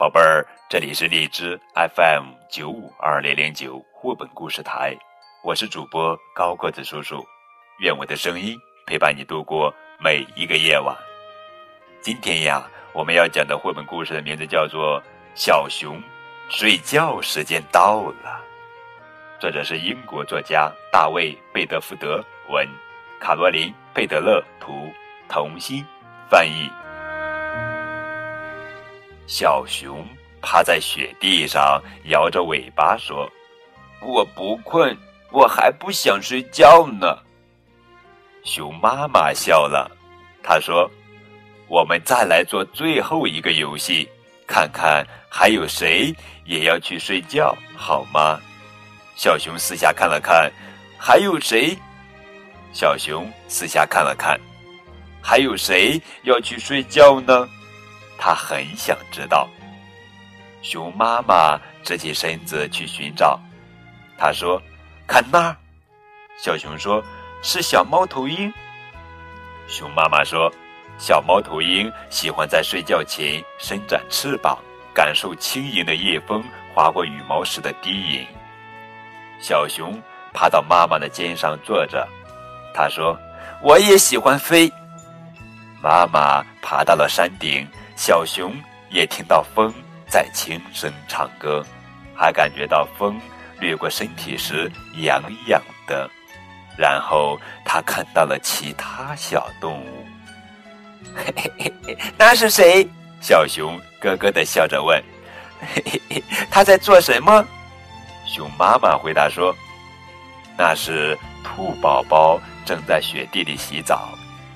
宝贝儿，这里是荔枝 FM 九五二零零九绘本故事台，我是主播高个子叔叔，愿我的声音陪伴你度过每一个夜晚。今天呀，我们要讲的绘本故事的名字叫做《小熊睡觉时间到了》，作者是英国作家大卫·贝德福德文，卡罗琳·贝德勒图，童心翻译。小熊趴在雪地上，摇着尾巴说：“我不困，我还不想睡觉呢。”熊妈妈笑了，她说：“我们再来做最后一个游戏，看看还有谁也要去睡觉，好吗？”小熊四下看了看，还有谁？小熊四下看了看，还有谁要去睡觉呢？他很想知道。熊妈妈直起身子去寻找。他说：“看那儿。”小熊说：“是小猫头鹰。”熊妈妈说：“小猫头鹰喜欢在睡觉前伸展翅膀，感受轻盈的夜风划过羽毛时的低吟。”小熊爬到妈妈的肩上坐着。他说：“我也喜欢飞。”妈妈爬到了山顶。小熊也听到风在轻声唱歌，还感觉到风掠过身体时痒痒的。然后他看到了其他小动物。嘿嘿嘿，那是谁？小熊咯咯的笑着问。嘿嘿嘿，他在做什么？熊妈妈回答说：“那是兔宝宝正在雪地里洗澡，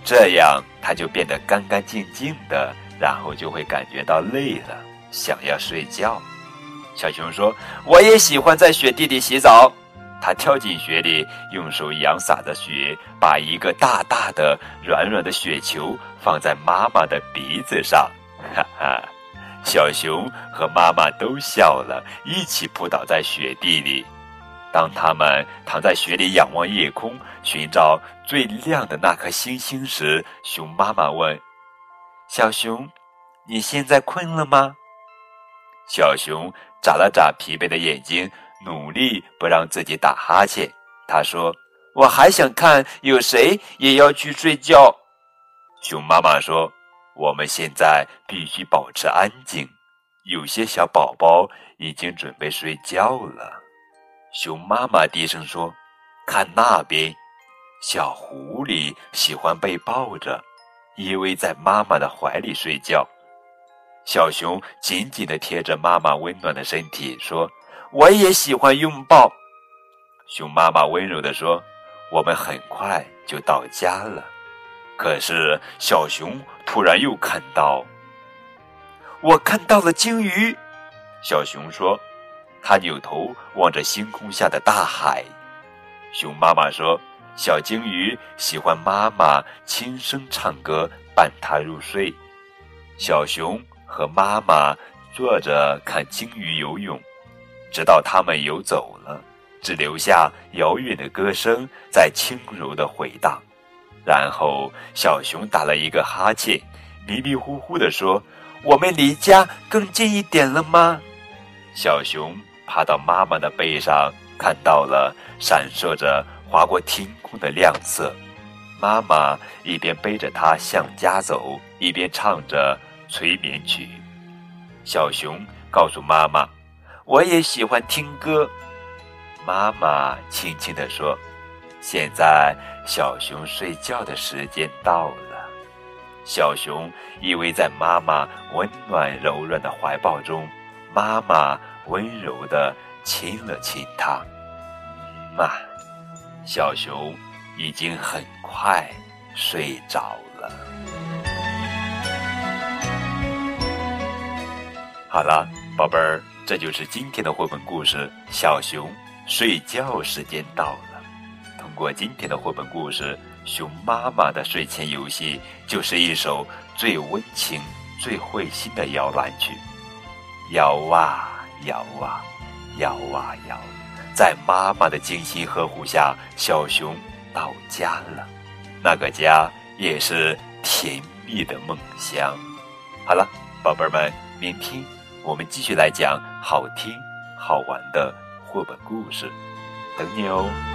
这样它就变得干干净净的。”然后就会感觉到累了，想要睡觉。小熊说：“我也喜欢在雪地里洗澡。”他跳进雪里，用手扬洒着雪，把一个大大的、软软的雪球放在妈妈的鼻子上。哈哈，小熊和妈妈都笑了，一起扑倒在雪地里。当他们躺在雪里仰望夜空，寻找最亮的那颗星星时，熊妈妈问。小熊，你现在困了吗？小熊眨了眨疲惫的眼睛，努力不让自己打哈欠。他说：“我还想看有谁也要去睡觉。”熊妈妈说：“我们现在必须保持安静，有些小宝宝已经准备睡觉了。”熊妈妈低声说：“看那边，小狐狸喜欢被抱着。”依偎在妈妈的怀里睡觉，小熊紧紧地贴着妈妈温暖的身体，说：“我也喜欢拥抱。”熊妈妈温柔地说：“我们很快就到家了。”可是小熊突然又看到，我看到了鲸鱼。小熊说：“他扭头望着星空下的大海。”熊妈妈说。小鲸鱼喜欢妈妈轻声唱歌，伴它入睡。小熊和妈妈坐着看鲸鱼游泳，直到它们游走了，只留下遥远的歌声在轻柔的回荡。然后，小熊打了一个哈欠，迷迷糊糊地说：“我们离家更近一点了吗？”小熊爬到妈妈的背上，看到了闪烁着。划过天空的亮色，妈妈一边背着它向家走，一边唱着催眠曲。小熊告诉妈妈：“我也喜欢听歌。”妈妈轻轻地说：“现在小熊睡觉的时间到了。”小熊依偎在妈妈温暖柔软的怀抱中，妈妈温柔地亲了亲它，妈。小熊已经很快睡着了。好了，宝贝儿，这就是今天的绘本故事。小熊睡觉时间到了。通过今天的绘本故事，熊妈妈的睡前游戏就是一首最温情、最会心的摇篮曲。摇啊摇啊，摇啊摇。在妈妈的精心呵护下，小熊到家了。那个家也是甜蜜的梦乡。好了，宝贝儿们，明天我们继续来讲好听好玩的绘本故事，等你哦。